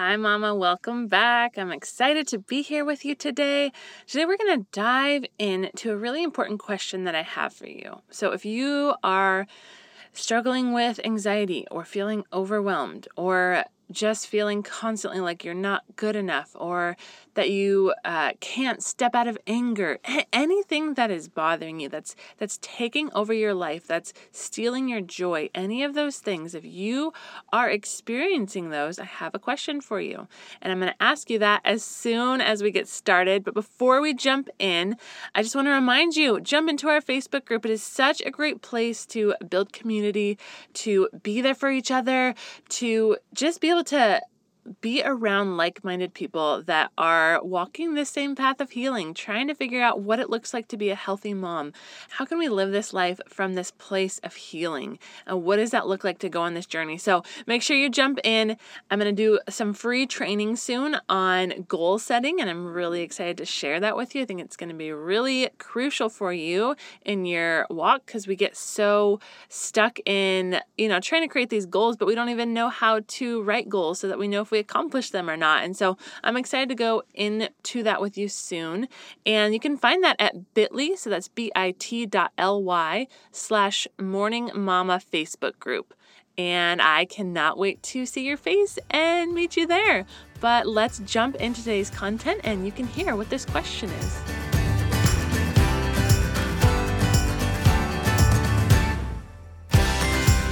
Hi, Mama. Welcome back. I'm excited to be here with you today. Today, we're going to dive into a really important question that I have for you. So, if you are struggling with anxiety or feeling overwhelmed or just feeling constantly like you're not good enough or that you uh, can't step out of anger anything that is bothering you that's that's taking over your life that's stealing your joy any of those things if you are experiencing those i have a question for you. And i'm going to ask you that as soon as we get started. But before we jump in i just want to remind you jump into our facebook group. It is such a great place to build community to be there for each other to just be able to be around like minded people that are walking the same path of healing, trying to figure out what it looks like to be a healthy mom. How can we live this life from this place of healing? And what does that look like to go on this journey? So make sure you jump in. I'm going to do some free training soon on goal setting, and I'm really excited to share that with you. I think it's going to be really crucial for you in your walk because we get so stuck in, you know, trying to create these goals, but we don't even know how to write goals so that we know if we accomplished them or not. And so I'm excited to go into that with you soon. And you can find that at bit.ly, so that's bit.ly slash morning mama Facebook group. And I cannot wait to see your face and meet you there. But let's jump into today's content and you can hear what this question is.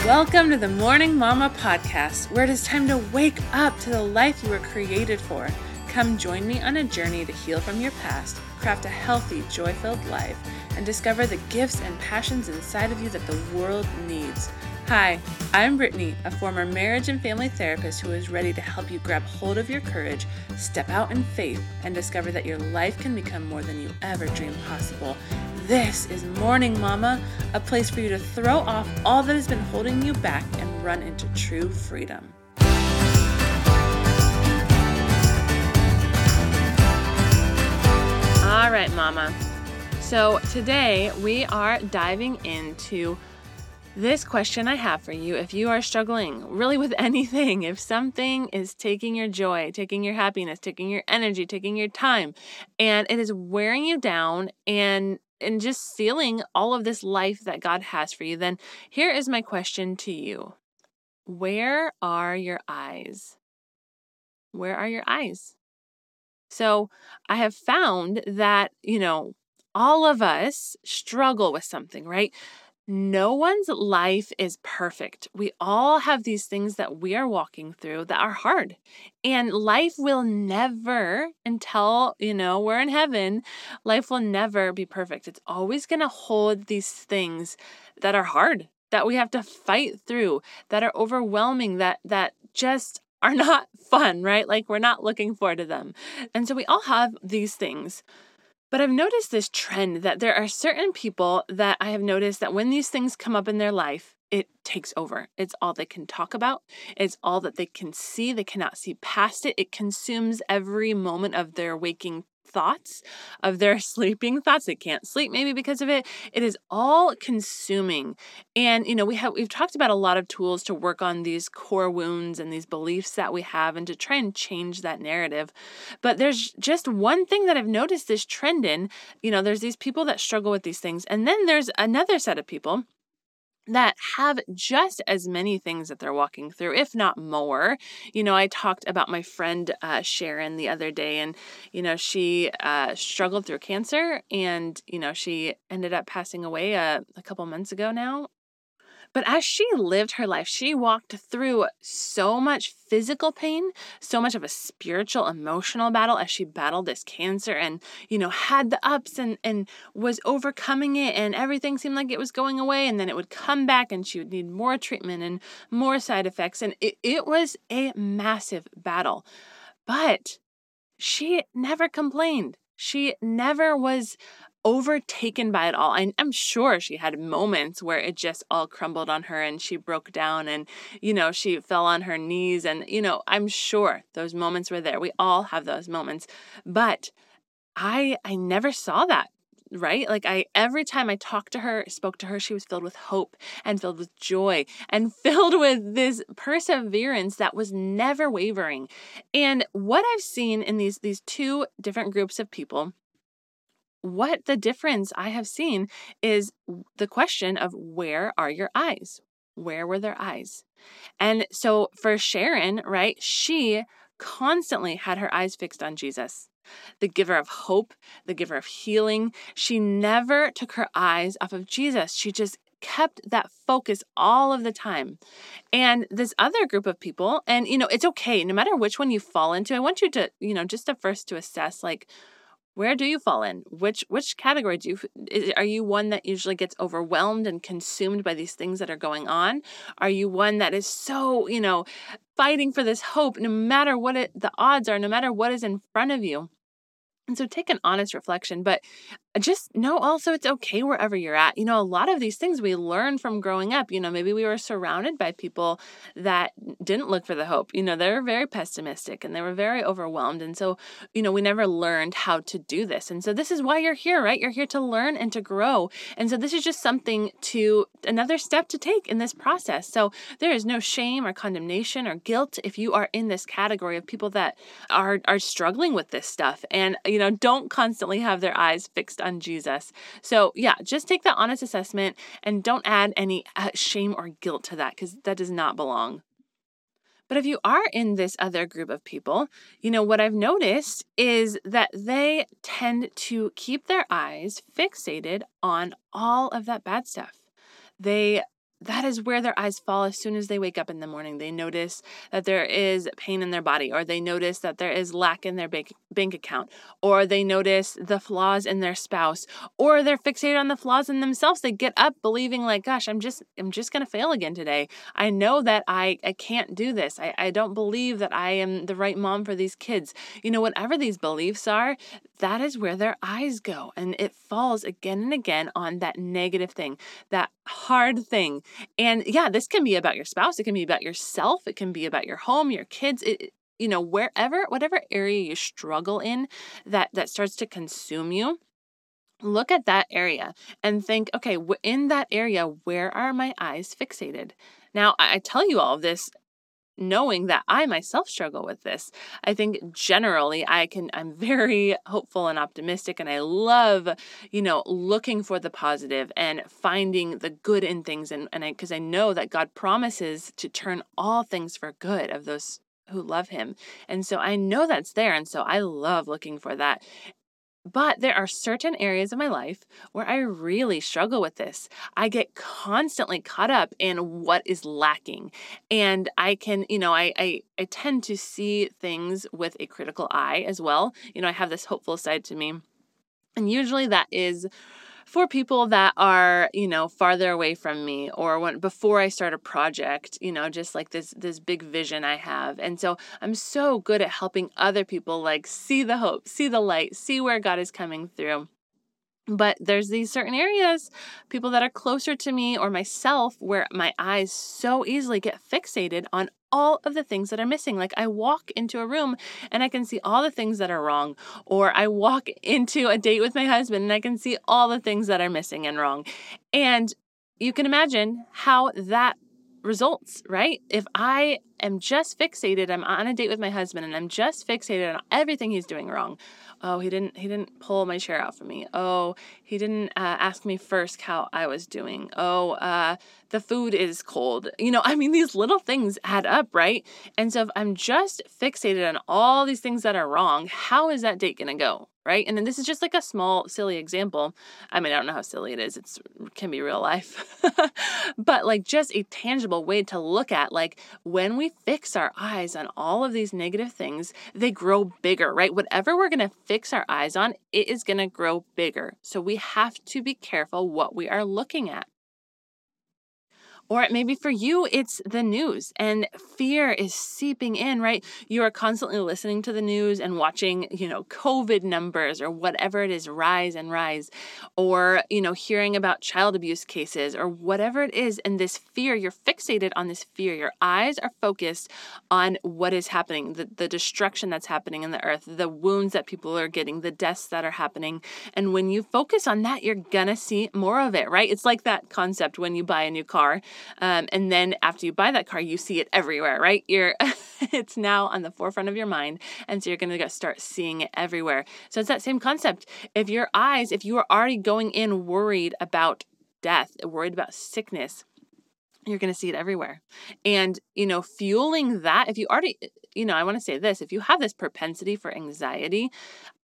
Welcome to the Morning Mama podcast, where it is time to wake up to the life you were created for. Come join me on a journey to heal from your past, craft a healthy, joy filled life, and discover the gifts and passions inside of you that the world needs. Hi, I'm Brittany, a former marriage and family therapist who is ready to help you grab hold of your courage, step out in faith, and discover that your life can become more than you ever dreamed possible this is Morning Mama, a place for you to throw off all that has been holding you back and run into true freedom. All right, Mama. So today we are diving into this question I have for you. If you are struggling really with anything, if something is taking your joy, taking your happiness, taking your energy, taking your time, and it is wearing you down and and just sealing all of this life that God has for you, then here is my question to you Where are your eyes? Where are your eyes? So I have found that, you know, all of us struggle with something, right? No one's life is perfect. We all have these things that we are walking through that are hard. And life will never, until, you know, we're in heaven, life will never be perfect. It's always going to hold these things that are hard, that we have to fight through, that are overwhelming, that, that just are not fun, right? Like we're not looking forward to them. And so we all have these things. But I've noticed this trend that there are certain people that I have noticed that when these things come up in their life, it takes over. It's all they can talk about. It's all that they can see. They cannot see past it. It consumes every moment of their waking thoughts, of their sleeping thoughts. They can't sleep maybe because of it. It is all consuming. And you know, we have we've talked about a lot of tools to work on these core wounds and these beliefs that we have and to try and change that narrative. But there's just one thing that I've noticed this trend in, you know, there's these people that struggle with these things. And then there's another set of people that have just as many things that they're walking through, if not more. You know, I talked about my friend uh, Sharon the other day, and, you know, she uh, struggled through cancer and, you know, she ended up passing away uh, a couple months ago now. But as she lived her life, she walked through so much physical pain, so much of a spiritual, emotional battle as she battled this cancer and, you know, had the ups and, and was overcoming it and everything seemed like it was going away. And then it would come back and she would need more treatment and more side effects. And it, it was a massive battle. But she never complained. She never was overtaken by it all. I, I'm sure she had moments where it just all crumbled on her and she broke down and, you know, she fell on her knees. And, you know, I'm sure those moments were there. We all have those moments. But I I never saw that right? Like I every time I talked to her, spoke to her, she was filled with hope and filled with joy and filled with this perseverance that was never wavering. And what I've seen in these these two different groups of people what the difference I have seen is the question of where are your eyes? Where were their eyes? And so for Sharon, right, she constantly had her eyes fixed on Jesus the giver of hope, the giver of healing. She never took her eyes off of Jesus. She just kept that focus all of the time. And this other group of people, and you know, it's okay, no matter which one you fall into, I want you to, you know, just to first to assess like, where do you fall in? Which which category do you are you one that usually gets overwhelmed and consumed by these things that are going on? Are you one that is so you know fighting for this hope no matter what it, the odds are no matter what is in front of you? And so take an honest reflection, but just know also it's okay wherever you're at. You know, a lot of these things we learn from growing up. You know, maybe we were surrounded by people that didn't look for the hope. You know, they were very pessimistic and they were very overwhelmed. And so, you know, we never learned how to do this. And so this is why you're here, right? You're here to learn and to grow. And so this is just something to another step to take in this process. So there is no shame or condemnation or guilt if you are in this category of people that are are struggling with this stuff and you know, don't constantly have their eyes fixed on Jesus. So, yeah, just take that honest assessment and don't add any uh, shame or guilt to that because that does not belong. But if you are in this other group of people, you know, what I've noticed is that they tend to keep their eyes fixated on all of that bad stuff. They that is where their eyes fall as soon as they wake up in the morning. They notice that there is pain in their body, or they notice that there is lack in their bank, bank account, or they notice the flaws in their spouse, or they're fixated on the flaws in themselves. They get up believing like, gosh, I'm just I'm just gonna fail again today. I know that I, I can't do this. I, I don't believe that I am the right mom for these kids. You know, whatever these beliefs are, that is where their eyes go. And it falls again and again on that negative thing, that hard thing. And yeah, this can be about your spouse, it can be about yourself, it can be about your home, your kids. It, you know, wherever, whatever area you struggle in that that starts to consume you, look at that area and think, okay, in that area, where are my eyes fixated? Now, I tell you all of this knowing that I myself struggle with this. I think generally I can I'm very hopeful and optimistic and I love, you know, looking for the positive and finding the good in things and and I because I know that God promises to turn all things for good of those who love him. And so I know that's there and so I love looking for that. But there are certain areas of my life where I really struggle with this. I get constantly caught up in what is lacking. And I can, you know, I, I, I tend to see things with a critical eye as well. You know, I have this hopeful side to me. And usually that is for people that are, you know, farther away from me or when before I start a project, you know, just like this this big vision I have. And so I'm so good at helping other people like see the hope, see the light, see where God is coming through. But there's these certain areas, people that are closer to me or myself, where my eyes so easily get fixated on all of the things that are missing. Like I walk into a room and I can see all the things that are wrong, or I walk into a date with my husband and I can see all the things that are missing and wrong. And you can imagine how that results, right? If I am just fixated, I'm on a date with my husband and I'm just fixated on everything he's doing wrong. Oh, he didn't he didn't pull my chair out for me. Oh, he didn't uh, ask me first how I was doing. Oh, uh, the food is cold. You know, I mean these little things add up, right? And so if I'm just fixated on all these things that are wrong, how is that date going to go? right? And then this is just like a small, silly example. I mean, I don't know how silly it is. It's it can be real life, but like just a tangible way to look at like when we fix our eyes on all of these negative things, they grow bigger, right? Whatever we're gonna fix our eyes on, it is gonna grow bigger. So we have to be careful what we are looking at. Or maybe for you, it's the news and fear is seeping in, right? You are constantly listening to the news and watching, you know, COVID numbers or whatever it is rise and rise, or, you know, hearing about child abuse cases or whatever it is. And this fear, you're fixated on this fear. Your eyes are focused on what is happening, the, the destruction that's happening in the earth, the wounds that people are getting, the deaths that are happening. And when you focus on that, you're gonna see more of it, right? It's like that concept when you buy a new car. Um, and then after you buy that car, you see it everywhere, right? You're it's now on the forefront of your mind. And so you're gonna go start seeing it everywhere. So it's that same concept. If your eyes, if you are already going in worried about death, worried about sickness, you're going to see it everywhere. And, you know, fueling that, if you already, you know, I want to say this if you have this propensity for anxiety,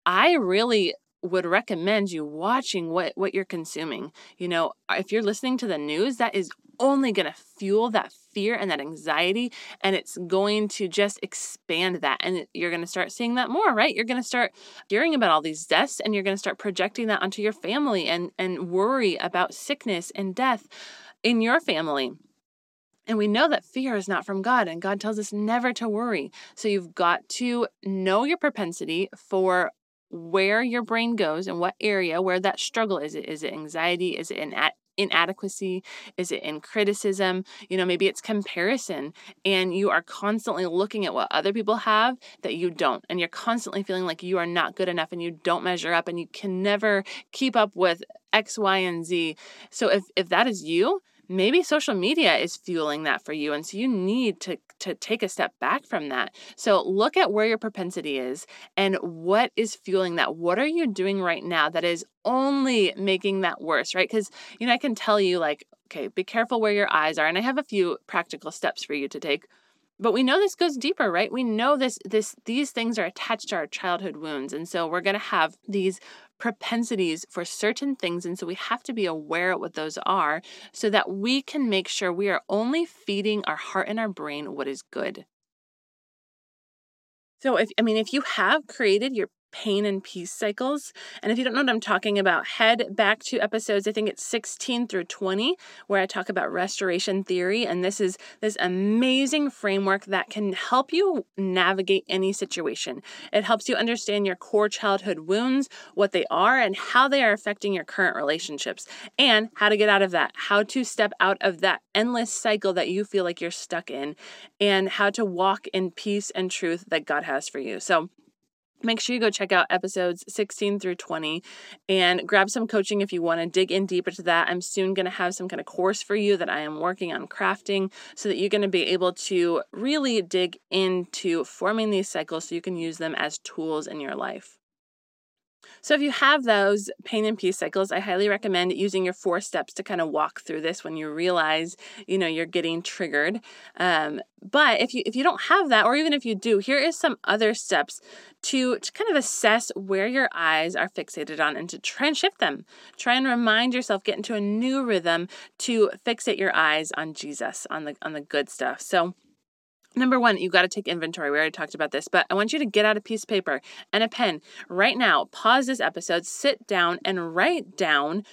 I really would recommend you watching what what you're consuming. You know, if you're listening to the news, that is only going to fuel that fear and that anxiety and it's going to just expand that and you're going to start seeing that more, right? You're going to start hearing about all these deaths and you're going to start projecting that onto your family and and worry about sickness and death in your family. And we know that fear is not from God, and God tells us never to worry. So you've got to know your propensity for where your brain goes and what area where that struggle is it? Is it anxiety? Is it in inadequacy? Is it in criticism? You know maybe it's comparison and you are constantly looking at what other people have that you don't and you're constantly feeling like you are not good enough and you don't measure up and you can never keep up with x y and z. So if if that is you maybe social media is fueling that for you and so you need to to take a step back from that. So look at where your propensity is and what is fueling that? What are you doing right now that is only making that worse right? Because you know i can tell you like okay be careful where your eyes are and i have a few practical steps for you to take but we know this goes deeper right? We know this this these things are attached to our childhood wounds and so we're going to have these propensities for certain things. And so we have to be aware of what those are so that we can make sure we are only feeding our heart and our brain what is good. So if I mean if you have created your pain and peace cycles. And if you don't know what I'm talking about, head back to episodes, I think it's 16 through 20, where I talk about restoration theory. And this is this amazing framework that can help you navigate any situation. It helps you understand your core childhood wounds, what they are, and how they are affecting your current relationships, and how to get out of that, how to step out of that endless cycle that you feel like you're stuck in, and how to walk in peace and truth that God has for you. So, make sure you go check out episodes 16 through 20 and grab some coaching if you want to dig in deeper to that. I'm soon going to have some kind of course for you that I am working on crafting so that you're going to be able to really dig into forming these cycles so you can use them as tools in your life. So, if you have those pain and peace cycles, I highly recommend using your four steps to kind of walk through this when you realize, you know, you're getting triggered. Um, but if you if you don't have that, or even if you do, here is some other steps to, to kind of assess where your eyes are fixated on and to try and shift them. Try and remind yourself, get into a new rhythm to fixate your eyes on Jesus, on the on the good stuff. So Number one, you got to take inventory. We already talked about this, but I want you to get out a piece of paper and a pen right now. Pause this episode, sit down, and write down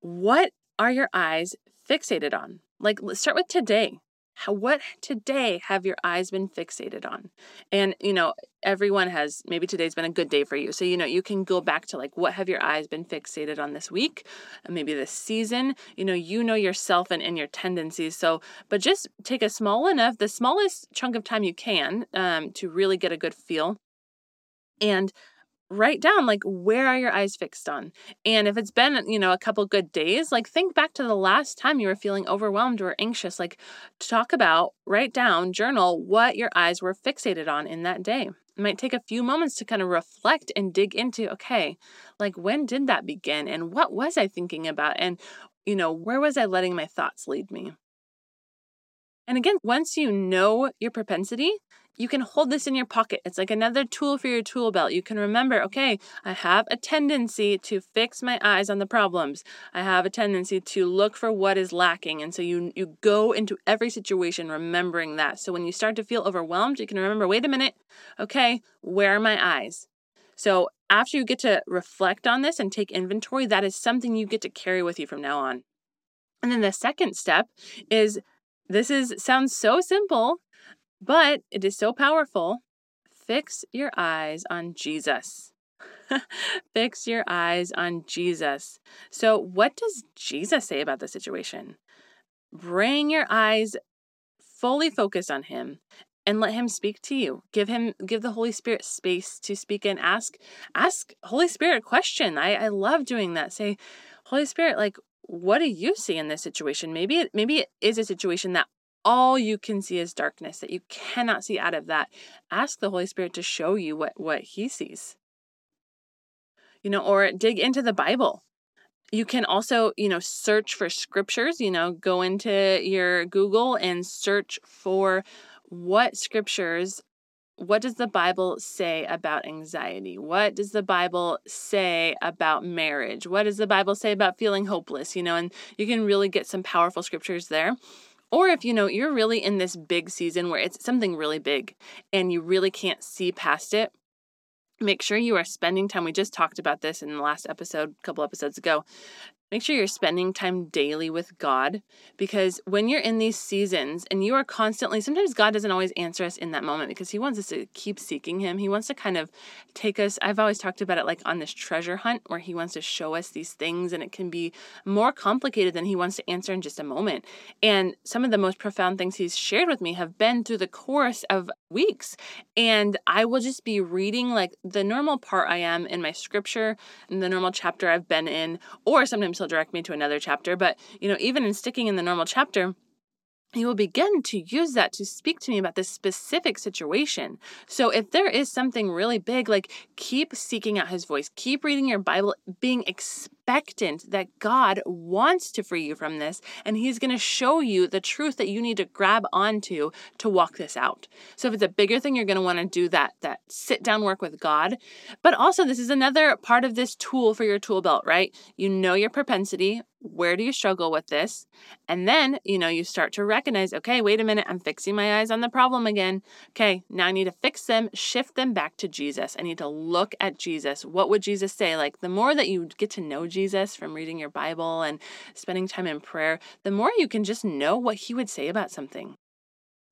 what are your eyes fixated on. Like, let's start with today. What today have your eyes been fixated on? And, you know, everyone has, maybe today's been a good day for you. So, you know, you can go back to like, what have your eyes been fixated on this week? Maybe this season. You know, you know yourself and, and your tendencies. So, but just take a small enough, the smallest chunk of time you can um, to really get a good feel. And write down like where are your eyes fixed on? And if it's been you know a couple good days like think back to the last time you were feeling overwhelmed or anxious like to talk about write down journal what your eyes were fixated on in that day. It might take a few moments to kind of reflect and dig into okay like when did that begin? And what was i thinking about? And you know where was i letting my thoughts lead me? And again once you know your propensity you can hold this in your pocket. It's like another tool for your tool belt. You can remember, okay, I have a tendency to fix my eyes on the problems. I have a tendency to look for what is lacking. And so you you go into every situation remembering that. So when you start to feel overwhelmed, you can remember, wait a minute, okay, where are my eyes? So after you get to reflect on this and take inventory, that is something you get to carry with you from now on. And then the second step is this is sounds so simple, but it is so powerful. Fix your eyes on Jesus. Fix your eyes on Jesus. So, what does Jesus say about the situation? Bring your eyes fully focused on him and let him speak to you. Give him give the Holy Spirit space to speak and ask ask Holy Spirit question. I, I love doing that. Say, Holy Spirit, like what do you see in this situation? Maybe it maybe it is a situation that all you can see is darkness, that you cannot see out of that. Ask the Holy Spirit to show you what, what he sees. You know, or dig into the Bible. You can also, you know, search for scriptures, you know, go into your Google and search for what scriptures what does the Bible say about anxiety? What does the Bible say about marriage? What does the Bible say about feeling hopeless? You know, and you can really get some powerful scriptures there. Or if you know you're really in this big season where it's something really big and you really can't see past it, make sure you are spending time. We just talked about this in the last episode, a couple episodes ago. Make sure you're spending time daily with God because when you're in these seasons and you are constantly, sometimes God doesn't always answer us in that moment because He wants us to keep seeking Him. He wants to kind of take us, I've always talked about it like on this treasure hunt where He wants to show us these things and it can be more complicated than He wants to answer in just a moment. And some of the most profound things He's shared with me have been through the course of weeks. And I will just be reading like the normal part I am in my scripture and the normal chapter I've been in, or sometimes sometimes he'll direct me to another chapter. But, you know, even in sticking in the normal chapter, he will begin to use that to speak to me about this specific situation. So if there is something really big, like keep seeking out his voice, keep reading your Bible, being expectant that God wants to free you from this, and he's going to show you the truth that you need to grab onto to walk this out. So if it's a bigger thing, you're going to want to do that that sit down work with God. But also this is another part of this tool for your tool belt, right? You know your propensity, where do you struggle with this? And then, you know, you start to recognize, okay, wait a minute, I'm fixing my eyes on the problem again. Okay, now I need to fix them, shift them back to Jesus. I need to look at Jesus. What would Jesus say? Like, the more that you get to know Jesus from reading your Bible and spending time in prayer, the more you can just know what he would say about something.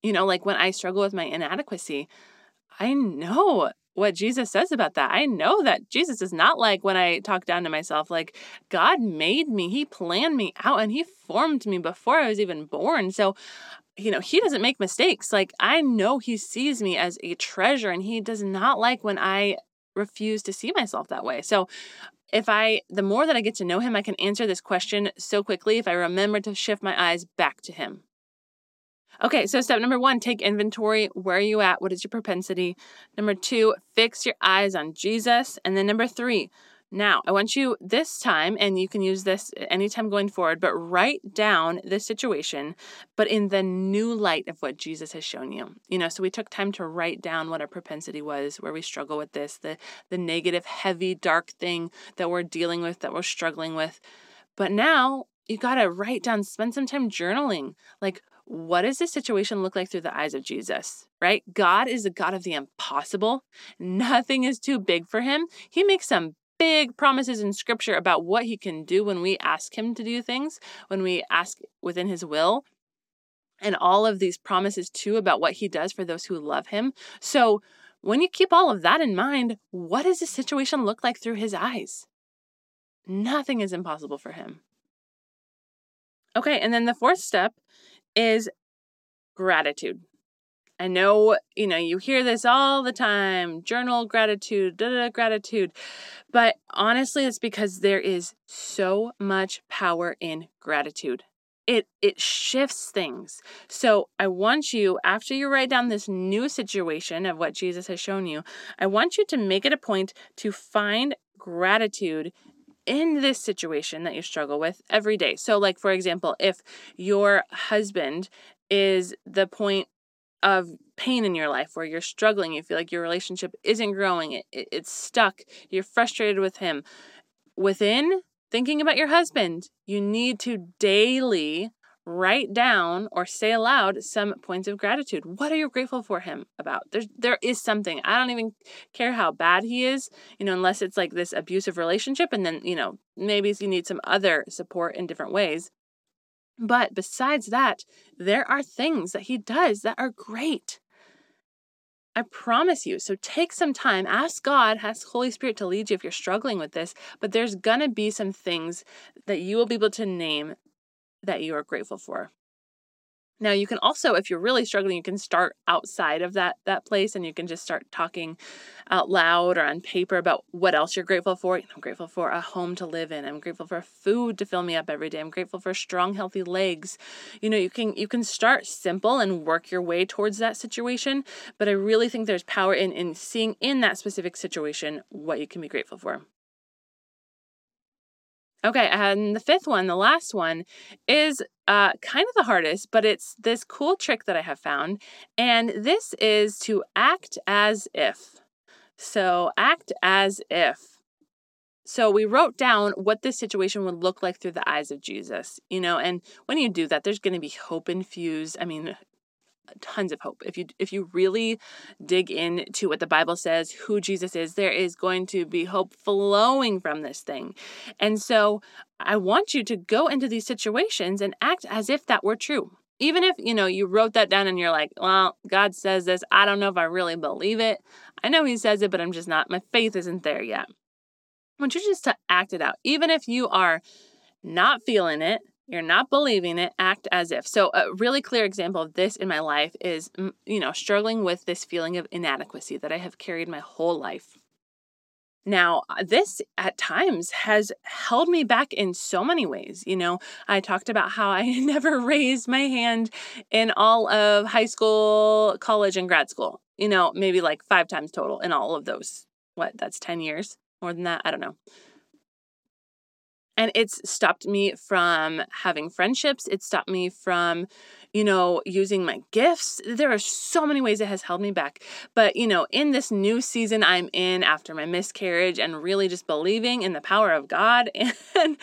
You know, like when I struggle with my inadequacy, I know what Jesus says about that. I know that Jesus is not like when I talk down to myself. Like, God made me, He planned me out, and He formed me before I was even born. So, you know, He doesn't make mistakes. Like, I know He sees me as a treasure, and He does not like when I refuse to see myself that way. So, if I, the more that I get to know Him, I can answer this question so quickly if I remember to shift my eyes back to Him. Okay, so step number one, take inventory. Where are you at? What is your propensity? Number two, fix your eyes on Jesus. And then number three, now I want you this time, and you can use this anytime going forward, but write down the situation, but in the new light of what Jesus has shown you. You know, so we took time to write down what our propensity was, where we struggle with this, the the negative, heavy, dark thing that we're dealing with, that we're struggling with. But now you got to write down, spend some time journaling. Like, what does this situation look like through the eyes of Jesus, right? God is the God of the impossible. Nothing is too big for him. He makes some big promises in scripture about what he can do when we ask him to do things, when we ask within his will. And all of these promises too about what he does for those who love him. So, when you keep all of that in mind, what does the situation look like through his eyes? Nothing is impossible for him. Okay, and then the fourth step is gratitude. I know, you know, you hear this all the time journal gratitude, da, da, gratitude. But honestly, it's because there is so much power in gratitude. It it shifts things. So I want you after you write down this new situation of what Jesus has shown you, I want you to make it a point to find gratitude in this situation that you struggle with every day. So, like, for example, if your husband is the point of pain in your life where you're struggling, you feel like your relationship isn't growing, it, it, it's stuck, you're frustrated with him. Within thinking about your husband, you need to daily write down or say aloud some points of gratitude. What are you grateful for him about? There's there is something. I don't even care how bad he is, you know, unless it's like this abusive relationship and then, you know, maybe you need some other support in different ways. But besides that, there are things that he does that are great. I promise you. So take some time, ask God, ask Holy Spirit to lead you if you're struggling with this, but there's going to be some things that you will be able to name that you are grateful for. Now you can also, if you're really struggling, you can start outside of that that place and you can just start talking out loud or on paper about what else you're grateful for. I'm grateful for a home to live in. I'm grateful for food to fill me up every day. I'm grateful for strong, healthy legs. You know, you can you can start simple and work your way towards that situation. But I really think there's power in in seeing in that specific situation what you can be grateful for. Okay, and the fifth one, the last one, is uh, kind of the hardest, but it's this cool trick that I have found. And this is to act as if. So, act as if. So, we wrote down what this situation would look like through the eyes of Jesus, you know, and when you do that, there's going to be hope infused. I mean, tons of hope. If you if you really dig into what the Bible says, who Jesus is, there is going to be hope flowing from this thing. And so I want you to go into these situations and act as if that were true. Even if, you know, you wrote that down and you're like, well, God says this, I don't know if I really believe it. I know he says it, but I'm just not my faith isn't there yet. I want you just to act it out. Even if you are not feeling it, you're not believing it, act as if. So, a really clear example of this in my life is, you know, struggling with this feeling of inadequacy that I have carried my whole life. Now, uh, this at times has held me back in so many ways. You know, I talked about how I never raised my hand in all of high school, college, and grad school. You know, maybe like five times total in all of those. What, that's 10 years? More than that? I don't know. And it's stopped me from having friendships. It stopped me from, you know, using my gifts. There are so many ways it has held me back. But, you know, in this new season I'm in after my miscarriage and really just believing in the power of God and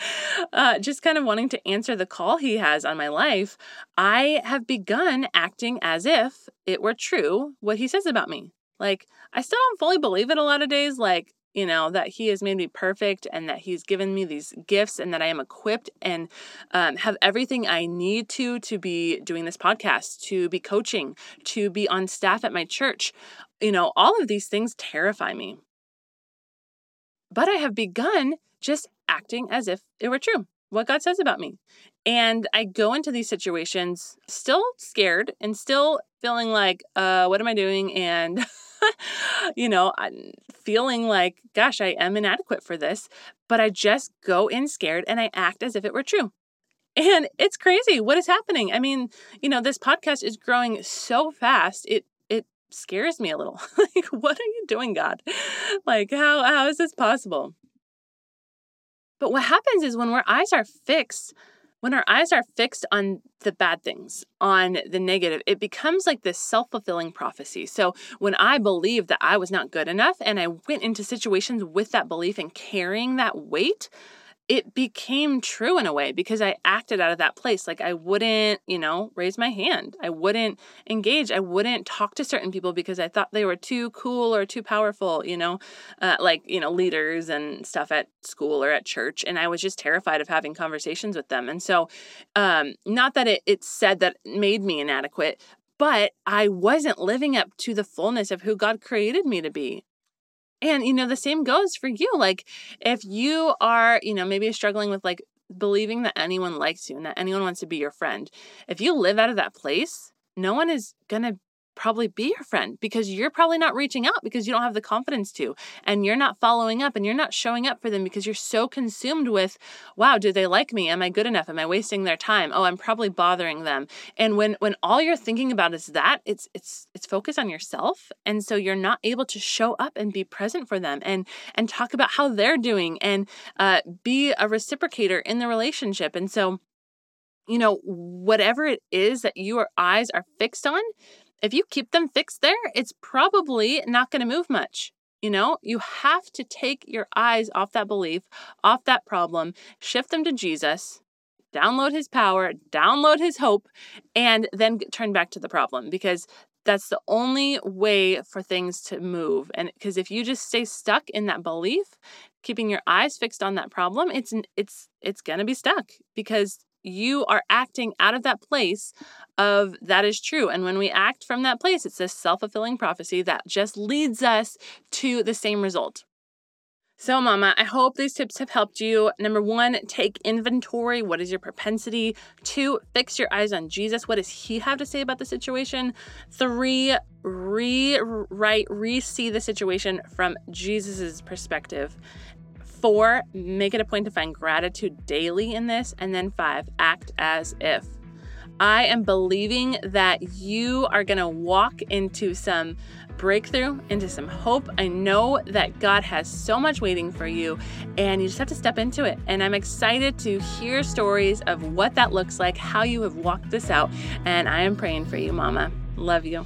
uh, just kind of wanting to answer the call He has on my life, I have begun acting as if it were true what He says about me. Like, I still don't fully believe it a lot of days. Like, you know, that He has made me perfect and that He's given me these gifts and that I am equipped and um, have everything I need to to be doing this podcast, to be coaching, to be on staff at my church. You know, all of these things terrify me. But I have begun just acting as if it were true, what God says about me. And I go into these situations still scared and still feeling like, uh, what am I doing? And you know, I'm feeling like, gosh, I am inadequate for this, but I just go in scared and I act as if it were true. And it's crazy what is happening. I mean, you know, this podcast is growing so fast. It it scares me a little. like, what are you doing, God? Like, how how is this possible? But what happens is when our eyes are fixed when our eyes are fixed on the bad things, on the negative, it becomes like this self fulfilling prophecy. So when I believed that I was not good enough and I went into situations with that belief and carrying that weight, it became true in a way because I acted out of that place. Like I wouldn't, you know, raise my hand. I wouldn't engage. I wouldn't talk to certain people because I thought they were too cool or too powerful, you know, uh, like, you know, leaders and stuff at school or at church. And I was just terrified of having conversations with them. And so, um, not that it, it said that made me inadequate, but I wasn't living up to the fullness of who God created me to be. And, you know, the same goes for you. Like, if you are, you know, maybe struggling with like believing that anyone likes you and that anyone wants to be your friend, if you live out of that place, no one is going to probably be your friend because you're probably not reaching out because you don't have the confidence to and you're not following up and you're not showing up for them because you're so consumed with wow do they like me? Am i good enough? Am i wasting their time? Oh i'm probably bothering them. And when when all you're thinking about is that it's it's it's focused on yourself and so you're not able to show up and be present for them and and talk about how they're doing and uh, be a reciprocator in the relationship. And so you know whatever it is that your eyes are fixed on if you keep them fixed there, it's probably not going to move much. You know, you have to take your eyes off that belief, off that problem, shift them to Jesus, download his power, download his hope, and then turn back to the problem because that's the only way for things to move. And because if you just stay stuck in that belief, keeping your eyes fixed on that problem, it's it's it's going to be stuck because you are acting out of that place of that is true. And when we act from that place, it's this self fulfilling prophecy that just leads us to the same result. So, Mama, I hope these tips have helped you. Number one, take inventory. What is your propensity? Two, fix your eyes on Jesus. What does he have to say about the situation? Three, rewrite, re see the situation from Jesus's perspective. Four, make it a point to find gratitude daily in this. And then five, act as if. I am believing that you are going to walk into some breakthrough, into some hope. I know that God has so much waiting for you, and you just have to step into it. And I'm excited to hear stories of what that looks like, how you have walked this out. And I am praying for you, Mama. Love you.